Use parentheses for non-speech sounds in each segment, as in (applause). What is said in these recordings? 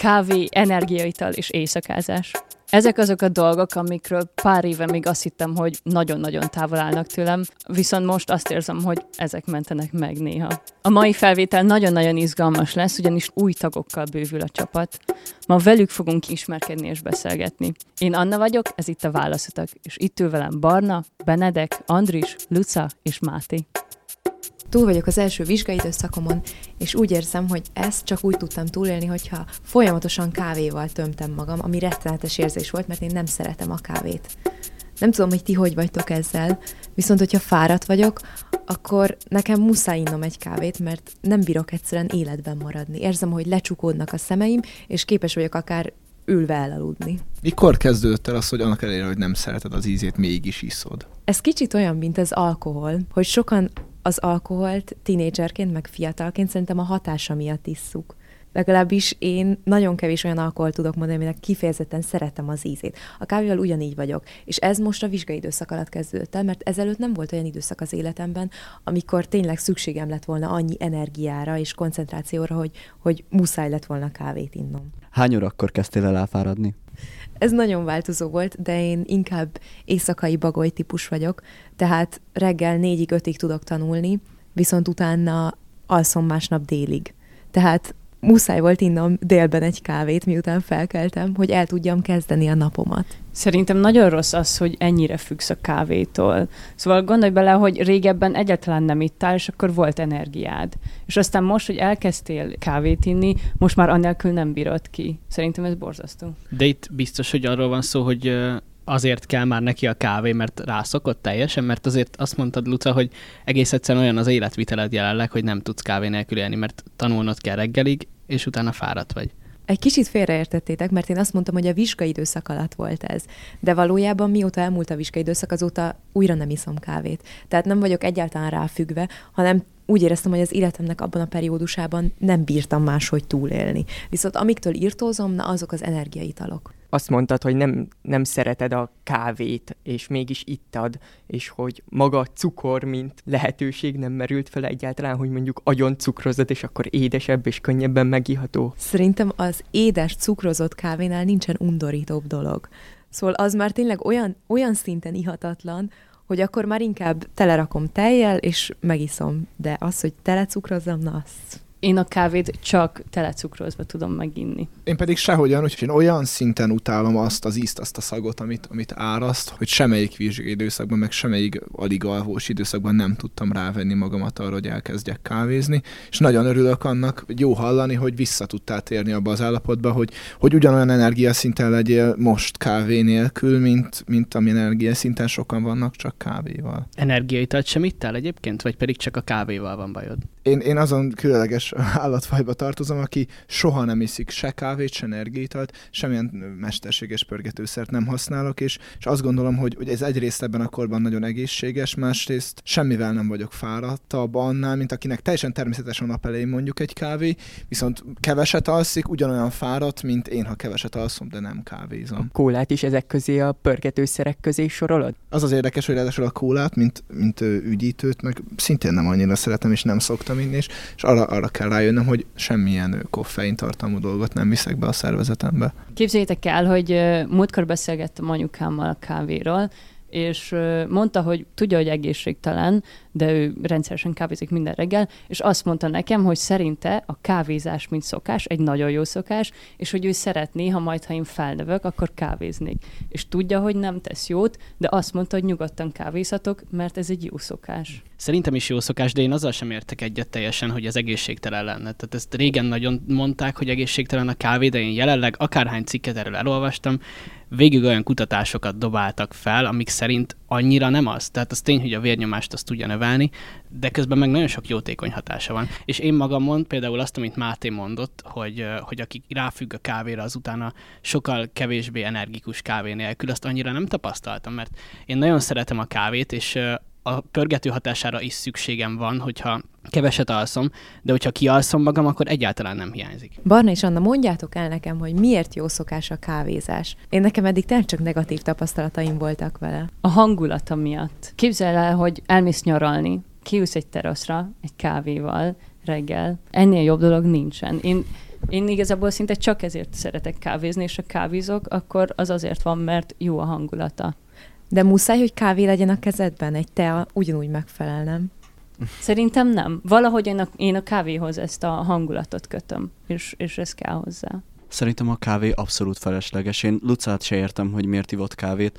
kávé, energiaital és éjszakázás. Ezek azok a dolgok, amikről pár éve még azt hittem, hogy nagyon-nagyon távol állnak tőlem, viszont most azt érzem, hogy ezek mentenek meg néha. A mai felvétel nagyon-nagyon izgalmas lesz, ugyanis új tagokkal bővül a csapat. Ma velük fogunk ismerkedni és beszélgetni. Én Anna vagyok, ez itt a Válaszotak, és itt ül velem Barna, Benedek, Andris, Luca és Máté. Túl vagyok az első vizsgaidőszakomon, és úgy érzem, hogy ezt csak úgy tudtam túlélni, hogyha folyamatosan kávéval tömtem magam, ami rettenetes érzés volt, mert én nem szeretem a kávét. Nem tudom, hogy ti hogy vagytok ezzel, viszont hogyha fáradt vagyok, akkor nekem muszáj innom egy kávét, mert nem bírok egyszerűen életben maradni. Érzem, hogy lecsukódnak a szemeim, és képes vagyok akár ülve elaludni. Mikor kezdődött el az, hogy annak ellenére, hogy nem szereted az ízét, mégis iszod? Ez kicsit olyan, mint az alkohol, hogy sokan az alkoholt tínédzserként, meg fiatalként szerintem a hatása miatt isszuk. Legalábbis én nagyon kevés olyan alkoholt tudok mondani, aminek kifejezetten szeretem az ízét. A kávéval ugyanígy vagyok, és ez most a vizsgai időszak alatt kezdődött el, mert ezelőtt nem volt olyan időszak az életemben, amikor tényleg szükségem lett volna annyi energiára és koncentrációra, hogy, hogy muszáj lett volna kávét innom. Hány órakor kezdtél el elfáradni? Ez nagyon változó volt, de én inkább éjszakai bagoly típus vagyok, tehát reggel négyig, ötig tudok tanulni, viszont utána alszom másnap délig. Tehát muszáj volt innom délben egy kávét, miután felkeltem, hogy el tudjam kezdeni a napomat. Szerintem nagyon rossz az, hogy ennyire függsz a kávétól. Szóval gondolj bele, hogy régebben egyáltalán nem ittál, és akkor volt energiád. És aztán most, hogy elkezdtél kávét inni, most már annélkül nem bírod ki. Szerintem ez borzasztó. De itt biztos, hogy arról van szó, hogy azért kell már neki a kávé, mert rászokott teljesen, mert azért azt mondtad, Luca, hogy egész egyszerűen olyan az életviteled jelenleg, hogy nem tudsz kávé nélkül élni, mert tanulnod kell reggelig, és utána fáradt vagy. Egy kicsit félreértettétek, mert én azt mondtam, hogy a vizsgaidőszak alatt volt ez. De valójában mióta elmúlt a vizsgaidőszak, azóta újra nem iszom kávét. Tehát nem vagyok egyáltalán ráfüggve, hanem úgy éreztem, hogy az életemnek abban a periódusában nem bírtam máshogy túlélni. Viszont amiktől írtózom, na azok az energiaitalok azt mondtad, hogy nem, nem szereted a kávét, és mégis ittad, és hogy maga a cukor, mint lehetőség nem merült fel egyáltalán, hogy mondjuk agyon cukrozod, és akkor édesebb és könnyebben megiható. Szerintem az édes cukrozott kávénál nincsen undorítóbb dolog. Szóval az már tényleg olyan, olyan szinten ihatatlan, hogy akkor már inkább telerakom tejjel, és megiszom. De az, hogy telecukrozzam, na azt én a kávét csak telecukrozva tudom meginni. Én pedig sehogyan, úgyhogy én olyan szinten utálom azt az ízt, azt a szagot, amit, amit áraszt, hogy semmelyik vizsgai időszakban, meg semmelyik alig alvós időszakban nem tudtam rávenni magamat arra, hogy elkezdjek kávézni, és nagyon örülök annak, hogy jó hallani, hogy vissza tudtál térni abba az állapotba, hogy, hogy ugyanolyan energiaszinten legyél most kávé nélkül, mint, mint ami energiaszinten sokan vannak csak kávéval. Energiaitalt sem ittál egyébként, vagy pedig csak a kávéval van bajod? Én, én azon különleges (laughs) állatfajba tartozom, aki soha nem iszik se kávét, se energiítalt, semmilyen mesterséges pörgetőszert nem használok, és, és azt gondolom, hogy, hogy ez egyrészt ebben a korban nagyon egészséges, másrészt semmivel nem vagyok fáradtabb annál, mint akinek teljesen természetes a nap elején mondjuk egy kávé, viszont keveset alszik, ugyanolyan fáradt, mint én, ha keveset alszom, de nem kávézom. A kólát is ezek közé a pörgetőszerek közé sorolod? Az az érdekes, hogy ráadásul a kólát, mint, mint ügyítőt, meg szintén nem annyira szeretem, és nem szoktam inni, és, és arra, arra kell rájönnöm, hogy semmilyen koffein tartalmú dolgot nem viszek be a szervezetembe. Képzeljétek el, hogy múltkor beszélgettem anyukámmal a kávéról, és mondta, hogy tudja, hogy egészségtelen, de ő rendszeresen kávézik minden reggel, és azt mondta nekem, hogy szerinte a kávézás, mint szokás, egy nagyon jó szokás, és hogy ő szeretné, ha majd, ha én felnövök, akkor kávéznék. És tudja, hogy nem tesz jót, de azt mondta, hogy nyugodtan kávézhatok, mert ez egy jó szokás. Szerintem is jó szokás, de én azzal sem értek egyet teljesen, hogy ez egészségtelen lenne. Tehát ezt régen nagyon mondták, hogy egészségtelen a kávé, de én jelenleg akárhány cikket erről elolvastam, végig olyan kutatásokat dobáltak fel, amik szerint annyira nem az. Tehát az tény, hogy a vérnyomást azt tudja növelni, de közben meg nagyon sok jótékony hatása van. És én magam mond például azt, amit Máté mondott, hogy, hogy aki ráfügg a kávéra, az utána sokkal kevésbé energikus kávé nélkül, azt annyira nem tapasztaltam, mert én nagyon szeretem a kávét, és a pörgető hatására is szükségem van, hogyha keveset alszom, de hogyha kialszom magam, akkor egyáltalán nem hiányzik. Barna és Anna, mondjátok el nekem, hogy miért jó szokás a kávézás. Én nekem eddig tényleg csak negatív tapasztalataim voltak vele. A hangulata miatt. Képzel el, hogy elmész nyaralni, kiülsz egy teraszra egy kávéval reggel. Ennél jobb dolog nincsen. Én én igazából szinte csak ezért szeretek kávézni, és a kávézok, akkor az azért van, mert jó a hangulata. De muszáj, hogy kávé legyen a kezedben? Egy tea ugyanúgy megfelel, nem? Szerintem nem. Valahogy én a, én a kávéhoz ezt a hangulatot kötöm, és, és ez kell hozzá. Szerintem a kávé abszolút felesleges. Én Lucát se értem, hogy miért ivott kávét.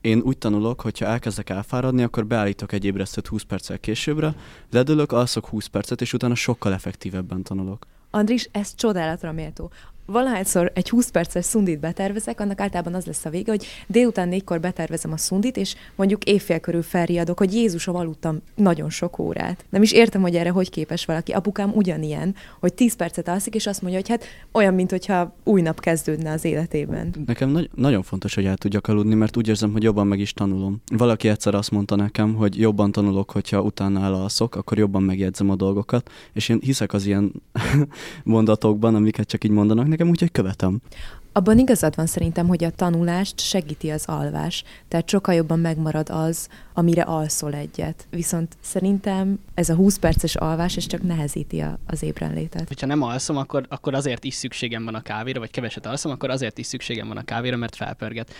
Én úgy tanulok, hogyha elkezdek elfáradni, akkor beállítok egy ébresztőt 20 perccel későbbre, ledülök, alszok 20 percet, és utána sokkal effektívebben tanulok. Andris, ez csodálatra méltó valahányszor egy 20 perces szundit betervezek, annak általában az lesz a vége, hogy délután négykor betervezem a szundit, és mondjuk évfél körül felriadok, hogy Jézusom aludtam nagyon sok órát. Nem is értem, hogy erre hogy képes valaki. Apukám ugyanilyen, hogy 10 percet alszik, és azt mondja, hogy hát olyan, mintha új nap kezdődne az életében. Nekem nagy- nagyon fontos, hogy el tudjak aludni, mert úgy érzem, hogy jobban meg is tanulom. Valaki egyszer azt mondta nekem, hogy jobban tanulok, hogyha utána elalszok, akkor jobban megjegyzem a dolgokat, és én hiszek az ilyen (laughs) mondatokban, amiket csak így mondanak nekem, úgyhogy követem. Abban igazad van szerintem, hogy a tanulást segíti az alvás, tehát sokkal jobban megmarad az, amire alszol egyet. Viszont szerintem ez a 20 perces alvás, ez csak nehezíti a, az ébrenlétet. Hogyha nem alszom, akkor, akkor azért is szükségem van a kávéra, vagy keveset alszom, akkor azért is szükségem van a kávéra, mert felpörget.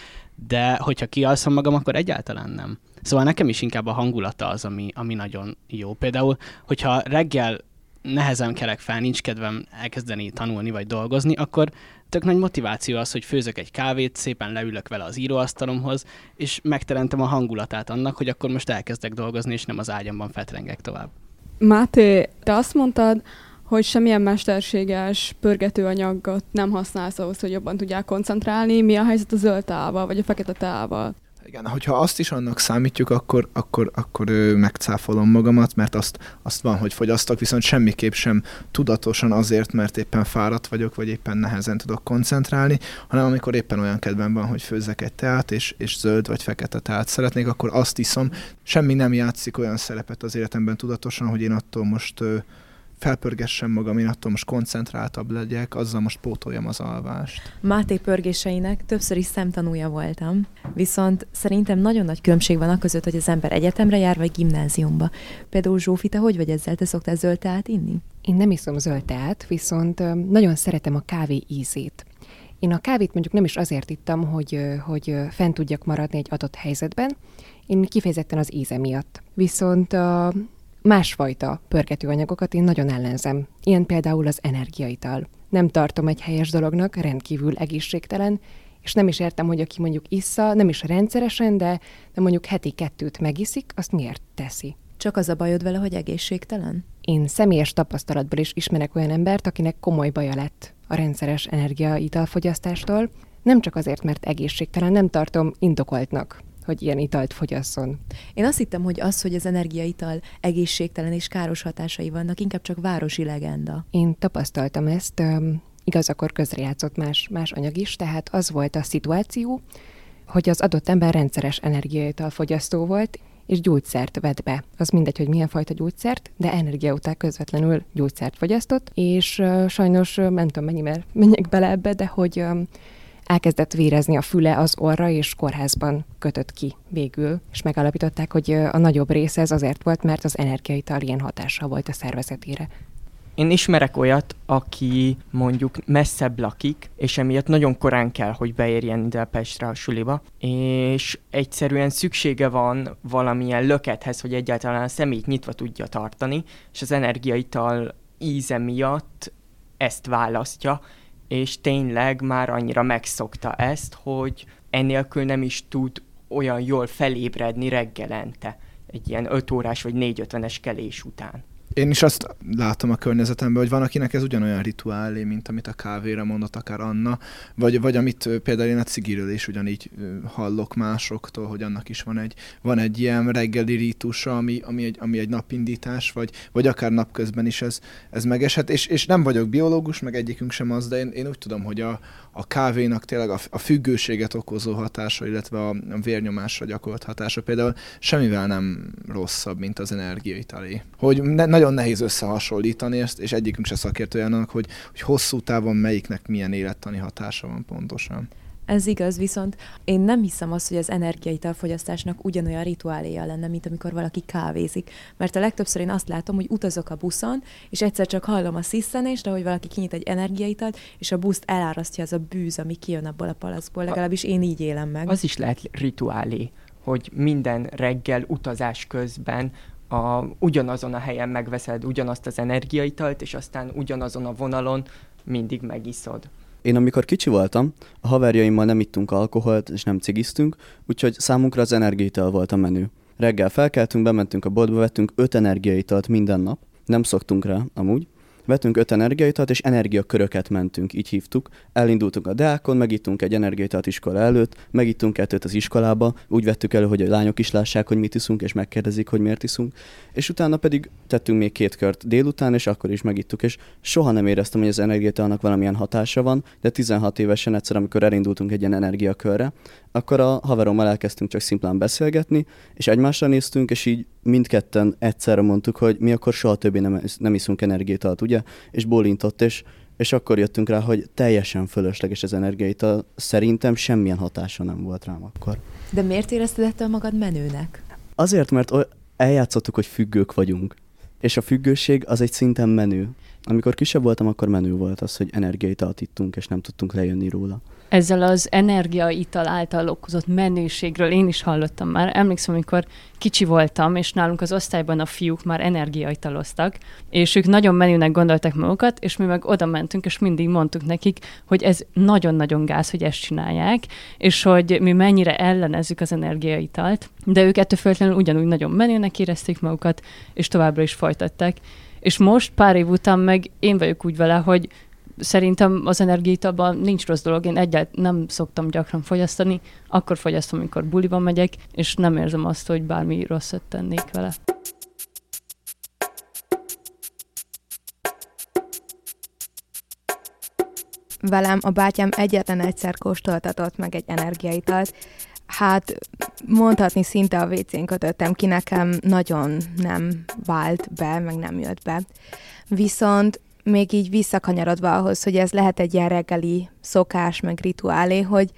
De hogyha kialszom magam, akkor egyáltalán nem. Szóval nekem is inkább a hangulata az, ami, ami nagyon jó. Például, hogyha reggel nehezen kelek fel, nincs kedvem elkezdeni tanulni vagy dolgozni, akkor tök nagy motiváció az, hogy főzök egy kávét, szépen leülök vele az íróasztalomhoz, és megteremtem a hangulatát annak, hogy akkor most elkezdek dolgozni, és nem az ágyamban fetrengek tovább. Máté, te azt mondtad, hogy semmilyen mesterséges pörgetőanyagot nem használsz ahhoz, hogy jobban tudják koncentrálni. Mi a helyzet a zöld tával, vagy a fekete tával? Igen, hogyha azt is annak számítjuk, akkor, akkor, akkor ő, megcáfolom magamat, mert azt, azt van, hogy fogyasztok, viszont semmiképp sem tudatosan azért, mert éppen fáradt vagyok, vagy éppen nehezen tudok koncentrálni, hanem amikor éppen olyan kedvem van, hogy főzzek egy teát, és, és zöld vagy fekete teát szeretnék, akkor azt iszom. Semmi nem játszik olyan szerepet az életemben tudatosan, hogy én attól most felpörgessem magam, én attól most koncentráltabb legyek, azzal most pótoljam az alvást. Máté pörgéseinek többször is szemtanúja voltam, viszont szerintem nagyon nagy különbség van a között, hogy az ember egyetemre jár, vagy gimnáziumba. Például Zsófi, te hogy vagy ezzel? Te szoktál zöld teát inni? Én nem iszom zöld teát, viszont nagyon szeretem a kávé ízét. Én a kávét mondjuk nem is azért ittam, hogy, hogy fent tudjak maradni egy adott helyzetben, én kifejezetten az íze miatt. Viszont a másfajta pörgetőanyagokat én nagyon ellenzem. Ilyen például az energiaital. Nem tartom egy helyes dolognak, rendkívül egészségtelen, és nem is értem, hogy aki mondjuk issza, nem is rendszeresen, de, de mondjuk heti kettőt megiszik, azt miért teszi. Csak az a bajod vele, hogy egészségtelen? Én személyes tapasztalatból is ismerek olyan embert, akinek komoly baja lett a rendszeres energiaitalfogyasztástól. Nem csak azért, mert egészségtelen, nem tartom indokoltnak hogy ilyen italt fogyasszon. Én azt hittem, hogy az, hogy az energiaital egészségtelen és káros hatásai vannak, inkább csak városi legenda. Én tapasztaltam ezt, igaz, akkor közrejátszott más, más anyag is, tehát az volt a szituáció, hogy az adott ember rendszeres energiaital fogyasztó volt, és gyógyszert vett be. Az mindegy, hogy milyen fajta gyógyszert, de energia után közvetlenül gyógyszert fogyasztott, és uh, sajnos uh, nem tudom mennyi, mert menjek bele ebbe, de hogy um, elkezdett vérezni a füle, az orra, és kórházban kötött ki végül, és megállapították, hogy a nagyobb része ez azért volt, mert az energiaital ilyen hatással volt a szervezetére. Én ismerek olyat, aki mondjuk messzebb lakik, és emiatt nagyon korán kell, hogy beérjen ide Pestre a suliba, és egyszerűen szüksége van valamilyen lökethez, hogy egyáltalán a szemét nyitva tudja tartani, és az energiaital íze miatt ezt választja, és tényleg már annyira megszokta ezt, hogy enélkül nem is tud olyan jól felébredni reggelente, egy ilyen 5 órás vagy 4-50-es kelés után. Én is azt látom a környezetemben, hogy van, akinek ez ugyanolyan rituálé, mint amit a kávéra mondott akár Anna, vagy, vagy amit például én a cigiről is ugyanígy hallok másoktól, hogy annak is van egy, van egy ilyen reggeli rítusa, ami, ami, egy, ami egy napindítás, vagy, vagy akár napközben is ez, ez megeshet, és, és nem vagyok biológus, meg egyikünk sem az, de én, én úgy tudom, hogy a, a kávénak tényleg a, a függőséget okozó hatása, illetve a, a vérnyomásra gyakorolt hatása például semmivel nem rosszabb, mint az energiaitalé. Hogy ne, nagyon nehéz összehasonlítani ezt, és egyikünk se szakértője annak, hogy, hogy hosszú távon melyiknek milyen élettani hatása van pontosan. Ez igaz, viszont én nem hiszem azt, hogy az energiaitalfogyasztásnak ugyanolyan rituáléja lenne, mint amikor valaki kávézik. Mert a legtöbbször én azt látom, hogy utazok a buszon, és egyszer csak hallom a sziszenést, ahogy valaki kinyit egy energiaitalt, és a buszt elárasztja az a bűz, ami kijön abból a palaszból. Legalábbis én így élem meg. Az is lehet rituálé, hogy minden reggel utazás közben a, ugyanazon a helyen megveszed ugyanazt az energiaitalt, és aztán ugyanazon a vonalon mindig megiszod. Én amikor kicsi voltam, a haverjaimmal nem ittunk alkoholt és nem cigiztünk, úgyhogy számunkra az energiaital volt a menü. Reggel felkeltünk, bementünk a boltba, vettünk öt energiaitalt minden nap, nem szoktunk rá amúgy, Vettünk öt energiaitalt, és energiaköröket mentünk, így hívtuk. Elindultunk a Deákon, megittunk egy energiaitalt iskola előtt, megittunk kettőt az iskolába, úgy vettük elő, hogy a lányok is lássák, hogy mit iszunk, és megkérdezik, hogy miért iszunk. És utána pedig tettünk még két kört délután, és akkor is megittuk, és soha nem éreztem, hogy az energiaitalnak valamilyen hatása van, de 16 évesen egyszer, amikor elindultunk egy ilyen energiakörre, akkor a haverommal elkezdtünk csak szimplán beszélgetni, és egymásra néztünk, és így mindketten egyszerre mondtuk, hogy mi akkor soha többé nem, nem iszunk energiát, ugye? És bólintott, és, és akkor jöttünk rá, hogy teljesen fölösleges az energiaital, szerintem semmilyen hatása nem volt rám akkor. De miért érezted ettől magad menőnek? Azért, mert eljátszottuk, hogy függők vagyunk. És a függőség az egy szinten menő. Amikor kisebb voltam, akkor menő volt az, hogy energiaitalt ittunk, és nem tudtunk lejönni róla ezzel az energiaital által okozott menőségről én is hallottam már. Emlékszem, amikor kicsi voltam, és nálunk az osztályban a fiúk már energiaitaloztak, és ők nagyon menőnek gondoltak magukat, és mi meg oda mentünk, és mindig mondtuk nekik, hogy ez nagyon-nagyon gáz, hogy ezt csinálják, és hogy mi mennyire ellenezzük az energiaitalt, de ők ettől függetlenül ugyanúgy nagyon menőnek érezték magukat, és továbbra is folytatták. És most, pár év után meg én vagyok úgy vele, hogy szerintem az energiaitalban nincs rossz dolog. Én egyáltalán nem szoktam gyakran fogyasztani, akkor fogyasztom, amikor buliban megyek, és nem érzem azt, hogy bármi rosszat tennék vele. Velem a bátyám egyetlen egyszer kóstoltatott meg egy energiaitalt, hát mondhatni szinte a WC-n kötöttem ki, nekem nagyon nem vált be, meg nem jött be. Viszont még így visszakanyarodva ahhoz, hogy ez lehet egy ilyen reggeli szokás, meg rituálé, hogy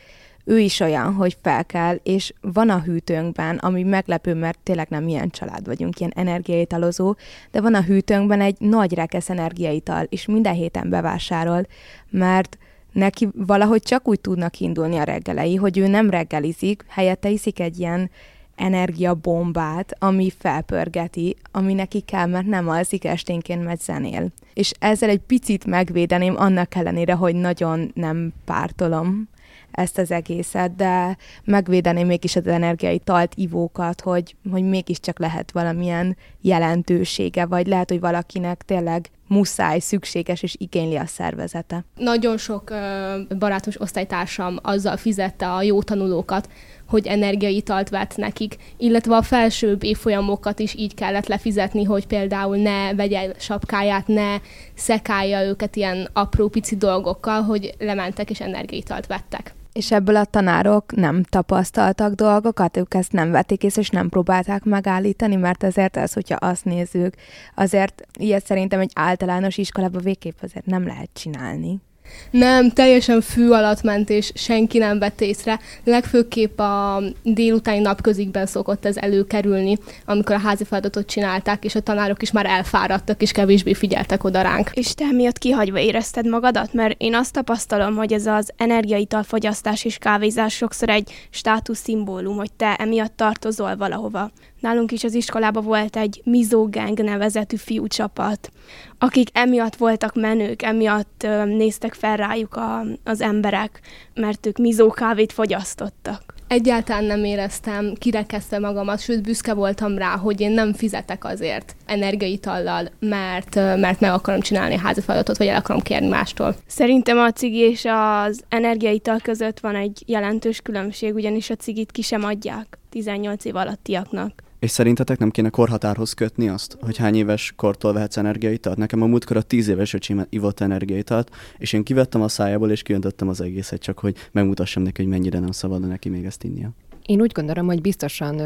ő is olyan, hogy fel kell, és van a hűtőnkben, ami meglepő, mert tényleg nem ilyen család vagyunk, ilyen energiaitalozó, de van a hűtőnkben egy nagy rekesz energiaital, és minden héten bevásárol, mert neki valahogy csak úgy tudnak indulni a reggelei, hogy ő nem reggelizik, helyette iszik egy ilyen energiabombát, ami felpörgeti, ami neki kell, mert nem alszik esténként, mert zenél. És ezzel egy picit megvédeném, annak ellenére, hogy nagyon nem pártolom ezt az egészet, de megvédeném mégis az energiai talt ivókat, hogy, hogy mégiscsak lehet valamilyen jelentősége, vagy lehet, hogy valakinek tényleg muszáj, szükséges és igényli a szervezete. Nagyon sok uh, barátos osztálytársam azzal fizette a jó tanulókat, hogy energiaitalt vett nekik, illetve a felsőbb évfolyamokat is így kellett lefizetni, hogy például ne vegye sapkáját, ne szekálja őket ilyen apró pici dolgokkal, hogy lementek és energiaitalt vettek. És ebből a tanárok nem tapasztaltak dolgokat, ők ezt nem vették észre, és nem próbálták megállítani, mert azért ez, hogyha azt nézzük, azért ilyet szerintem egy általános iskolában végképp azért nem lehet csinálni. Nem, teljesen fű alatt ment, és senki nem vett észre. Legfőképp a délutáni napközikben szokott ez előkerülni, amikor a házi feladatot csinálták, és a tanárok is már elfáradtak, és kevésbé figyeltek oda ránk. És te miatt kihagyva érezted magadat? Mert én azt tapasztalom, hogy ez az energiaitalfogyasztás és kávézás sokszor egy státuszszimbólum, hogy te emiatt tartozol valahova. Nálunk is az iskolában volt egy Mizógang nevezetű fiúcsapat, akik emiatt voltak menők, emiatt néztek fel rájuk a, az emberek, mert ők mizó kávét fogyasztottak. Egyáltalán nem éreztem kirekesztve magamat, sőt büszke voltam rá, hogy én nem fizetek azért energiaitallal, mert, mert meg akarom csinálni a házi feladatot, vagy el akarom kérni mástól. Szerintem a cigi és az energiaital között van egy jelentős különbség, ugyanis a cigit ki sem adják 18 év alattiaknak. És szerintetek nem kéne korhatárhoz kötni azt, hogy hány éves kortól vehetsz energiaitalt? Nekem a múltkor a tíz éves öcsém ivott energiaitalt, és én kivettem a szájából, és kiöntöttem az egészet, csak hogy megmutassam neki, hogy mennyire nem szabad neki még ezt innia. Én úgy gondolom, hogy biztosan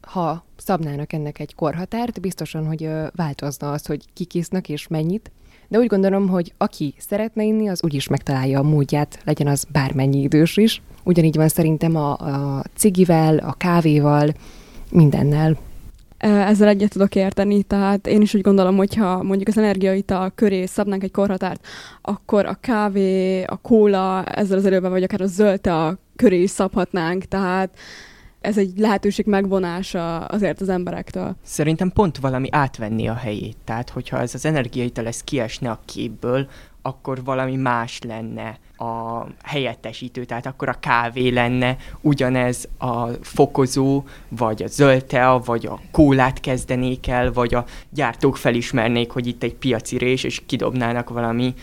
ha szabnának ennek egy korhatárt, biztosan, hogy változna az, hogy kik és mennyit, de úgy gondolom, hogy aki szeretne inni, az úgyis megtalálja a módját, legyen az bármennyi idős is. Ugyanígy van szerintem a, a cigivel, a kávéval, mindennel. Ezzel egyet tudok érteni, tehát én is úgy gondolom, hogy ha mondjuk az energiaital köré szabnánk egy korhatárt, akkor a kávé, a kóla ezzel az erőben, vagy akár a zöld a köré is szabhatnánk, tehát ez egy lehetőség megvonása azért az emberektől. Szerintem pont valami átvenni a helyét. Tehát, hogyha ez az energiaital ez kiesne a képből, akkor valami más lenne a helyettesítő, tehát akkor a kávé lenne, ugyanez a fokozó, vagy a zöld tea, vagy a kólát kezdenék el, vagy a gyártók felismernék, hogy itt egy piaci rés, és kidobnának valami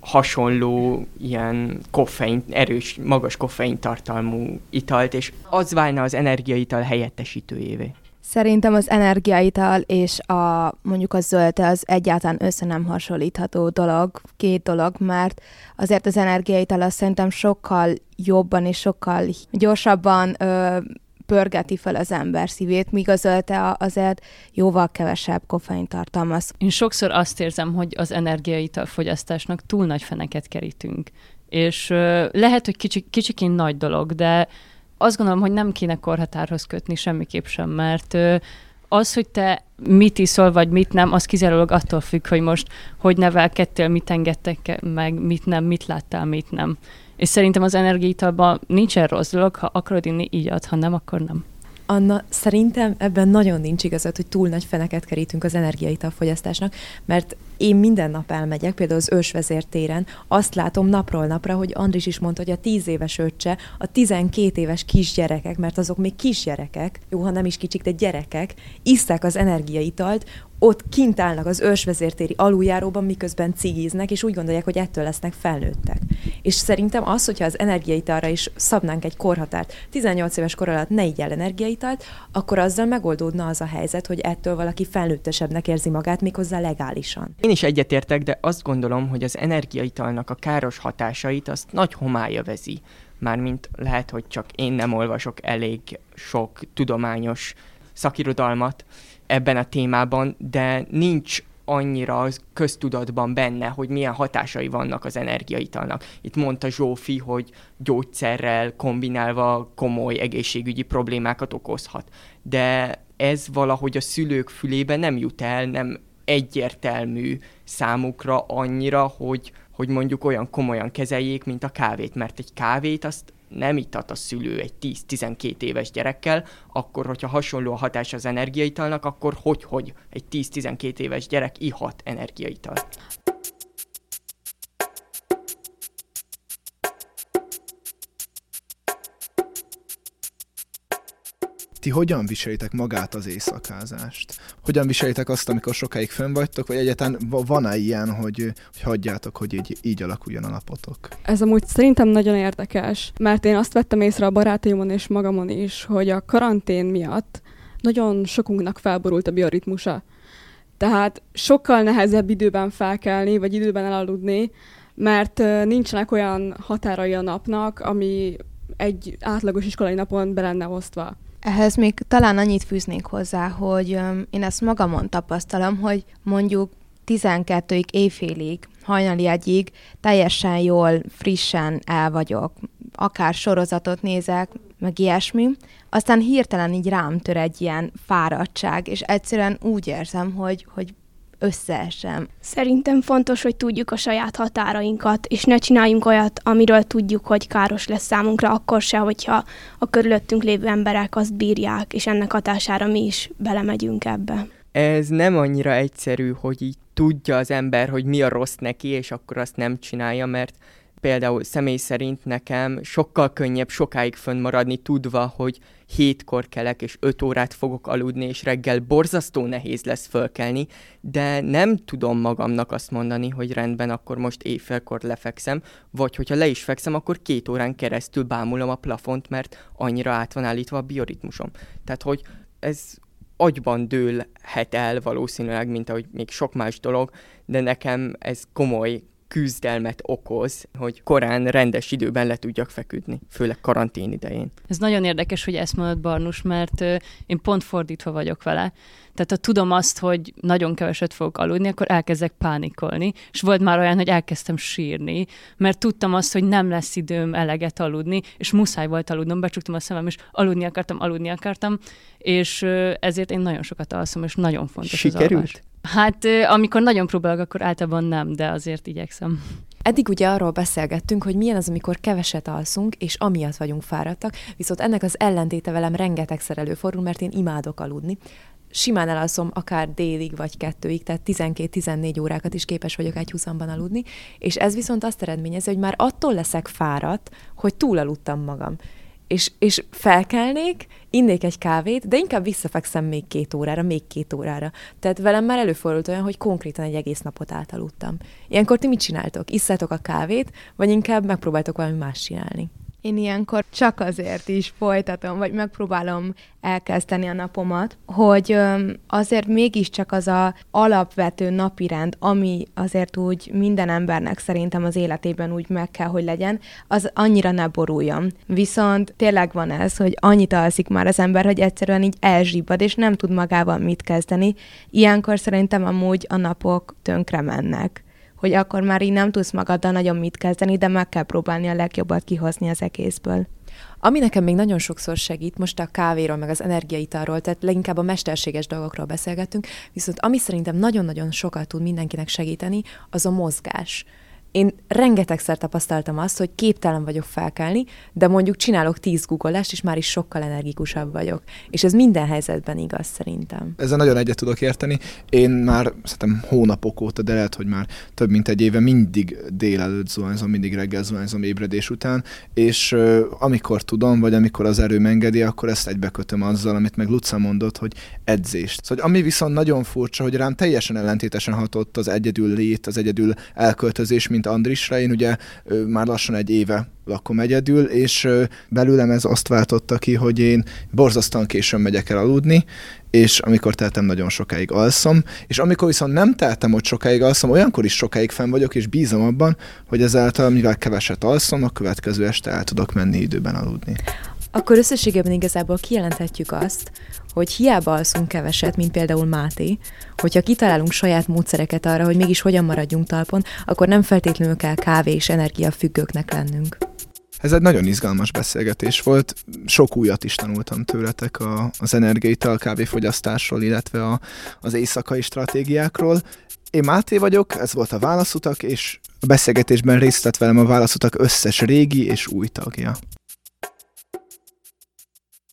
hasonló ilyen koffein, erős, magas koffein tartalmú italt, és az válna az energiaital helyettesítőjévé. Szerintem az energiaital és a mondjuk a zöld az egyáltalán össze nem hasonlítható dolog, két dolog, mert azért az energiaital az szerintem sokkal jobban és sokkal gyorsabban ö, pörgeti fel az ember szívét, míg a zöldte azért jóval kevesebb koffein tartalmaz. Én sokszor azt érzem, hogy az energiaital fogyasztásnak túl nagy feneket kerítünk. És ö, lehet, hogy kicsi, kicsikén nagy dolog, de azt gondolom, hogy nem kéne korhatárhoz kötni semmiképp sem, mert az, hogy te mit iszol, vagy mit nem, az kizárólag attól függ, hogy most hogy nevelkedtél, mit engedtek meg, mit nem, mit láttál, mit nem. És szerintem az energiaitalban nincsen rossz dolog, ha akarod inni, így ad, ha nem, akkor nem. Anna, szerintem ebben nagyon nincs igazad, hogy túl nagy feneket kerítünk az energiaital fogyasztásnak, mert én minden nap elmegyek, például az ősvezértéren, azt látom napról napra, hogy Andris is mondta, hogy a 10 éves öccse, a 12 éves kisgyerekek, mert azok még kisgyerekek, jó, ha nem is kicsik, de gyerekek, isszák az energiaitalt, ott kint állnak az ősvezértéri aluljáróban, miközben cigiznek, és úgy gondolják, hogy ettől lesznek felnőttek. És szerintem az, hogyha az energiaitalra is szabnánk egy korhatárt, 18 éves kor alatt ne el energiaitalt, akkor azzal megoldódna az a helyzet, hogy ettől valaki felnőttesebbnek érzi magát, méghozzá legálisan. Én is egyetértek, de azt gondolom, hogy az energiaitalnak a káros hatásait azt nagy homája vezi. Mármint lehet, hogy csak én nem olvasok elég sok tudományos szakirodalmat ebben a témában, de nincs annyira az köztudatban benne, hogy milyen hatásai vannak az energiaitalnak. Itt mondta Zsófi, hogy gyógyszerrel kombinálva komoly egészségügyi problémákat okozhat. De ez valahogy a szülők fülébe nem jut el, nem egyértelmű számukra annyira, hogy, hogy mondjuk olyan komolyan kezeljék, mint a kávét, mert egy kávét azt nem itat a szülő egy 10-12 éves gyerekkel, akkor, hogyha hasonló a hatás az energiaitalnak, akkor hogy-hogy egy 10-12 éves gyerek ihat energiaitalt. Ti hogyan viselitek magát az éjszakázást? Hogyan viselitek azt, amikor sokáig fönn vagytok, vagy egyáltalán van-e ilyen, hogy, hogy hagyjátok, hogy így, így alakuljon a napotok? Ez amúgy szerintem nagyon érdekes, mert én azt vettem észre a barátaimon és magamon is, hogy a karantén miatt nagyon sokunknak felborult a bioritmusa. Tehát sokkal nehezebb időben felkelni, vagy időben elaludni, mert nincsenek olyan határai a napnak, ami egy átlagos iskolai napon be lenne osztva. Ehhez még talán annyit fűznék hozzá, hogy én ezt magamon tapasztalom, hogy mondjuk 12-ig, éjfélig, hajnali egyig teljesen jól, frissen el vagyok. Akár sorozatot nézek, meg ilyesmi. Aztán hirtelen így rám tör egy ilyen fáradtság, és egyszerűen úgy érzem, hogy, hogy összeesem. Szerintem fontos, hogy tudjuk a saját határainkat, és ne csináljunk olyat, amiről tudjuk, hogy káros lesz számunkra, akkor se, hogyha a körülöttünk lévő emberek azt bírják, és ennek hatására mi is belemegyünk ebbe. Ez nem annyira egyszerű, hogy így tudja az ember, hogy mi a rossz neki, és akkor azt nem csinálja, mert például személy szerint nekem sokkal könnyebb sokáig fönnmaradni, tudva, hogy hétkor kelek, és öt órát fogok aludni, és reggel borzasztó nehéz lesz fölkelni, de nem tudom magamnak azt mondani, hogy rendben, akkor most éjfélkor lefekszem, vagy hogyha le is fekszem, akkor két órán keresztül bámulom a plafont, mert annyira át van állítva a bioritmusom. Tehát, hogy ez agyban dőlhet el valószínűleg, mint ahogy még sok más dolog, de nekem ez komoly küzdelmet okoz, hogy korán rendes időben le tudjak feküdni, főleg karantén idején. Ez nagyon érdekes, hogy ezt mondod, Barnus, mert én pont fordítva vagyok vele. Tehát ha tudom azt, hogy nagyon keveset fogok aludni, akkor elkezdek pánikolni, és volt már olyan, hogy elkezdtem sírni, mert tudtam azt, hogy nem lesz időm eleget aludni, és muszáj volt aludnom, becsuktam a szemem, és aludni akartam, aludni akartam, és ezért én nagyon sokat alszom, és nagyon fontos az Sikerült? alvás. Hát amikor nagyon próbálok, akkor általában nem, de azért igyekszem. Eddig ugye arról beszélgettünk, hogy milyen az, amikor keveset alszunk, és amiatt vagyunk fáradtak, viszont ennek az ellentéte velem rengetegszer előfordul, mert én imádok aludni. Simán elalszom akár délig vagy kettőig, tehát 12-14 órákat is képes vagyok egy huszamban aludni, és ez viszont azt eredményezi, hogy már attól leszek fáradt, hogy túlaludtam magam. És, és felkelnék, innék egy kávét, de inkább visszafekszem még két órára, még két órára. Tehát velem már előfordult olyan, hogy konkrétan egy egész napot átaludtam. Ilyenkor ti mit csináltok? Isszátok a kávét, vagy inkább megpróbáltok valami más csinálni? Én ilyenkor csak azért is folytatom, vagy megpróbálom elkezdeni a napomat, hogy azért mégiscsak az a alapvető napirend, ami azért úgy minden embernek szerintem az életében úgy meg kell, hogy legyen, az annyira ne boruljon. Viszont tényleg van ez, hogy annyit alszik már az ember, hogy egyszerűen így elzsibbad, és nem tud magával mit kezdeni. Ilyenkor szerintem amúgy a napok tönkre mennek hogy akkor már így nem tudsz magaddal nagyon mit kezdeni, de meg kell próbálni a legjobbat kihozni az egészből. Ami nekem még nagyon sokszor segít, most a kávéról, meg az energiaitalról, tehát leginkább a mesterséges dolgokról beszélgettünk, viszont ami szerintem nagyon-nagyon sokat tud mindenkinek segíteni, az a mozgás. Én rengetegszer tapasztaltam azt, hogy képtelen vagyok felkelni, de mondjuk csinálok tíz guggolást, és már is sokkal energikusabb vagyok. És ez minden helyzetben igaz szerintem. Ezzel nagyon egyet tudok érteni. Én már szerintem hónapok óta, de lehet, hogy már több mint egy éve mindig délelőtt zuhanyzom, mindig reggel zuhanyzom ébredés után, és uh, amikor tudom, vagy amikor az erőm engedi, akkor ezt egybekötöm azzal, amit meg Luca mondott, hogy edzést. Szóval ami viszont nagyon furcsa, hogy rám teljesen ellentétesen hatott az egyedül lét, az egyedül elköltözés, mint Andrisra. Én ugye már lassan egy éve lakom egyedül, és belőlem ez azt váltotta ki, hogy én borzasztóan későn megyek el aludni, és amikor teltem, nagyon sokáig alszom, és amikor viszont nem teltem, hogy sokáig alszom, olyankor is sokáig fenn vagyok, és bízom abban, hogy ezáltal, mivel keveset alszom, a következő este el tudok menni időben aludni. Akkor összességében igazából kijelenthetjük azt, hogy hiába alszunk keveset, mint például Máté, hogyha kitalálunk saját módszereket arra, hogy mégis hogyan maradjunk talpon, akkor nem feltétlenül kell kávé és energia függőknek lennünk. Ez egy nagyon izgalmas beszélgetés volt. Sok újat is tanultam tőletek a, az energiaital kávéfogyasztásról, illetve a, az éjszakai stratégiákról. Én Máté vagyok, ez volt a Válaszutak, és a beszélgetésben részt vett velem a Válaszutak összes régi és új tagja.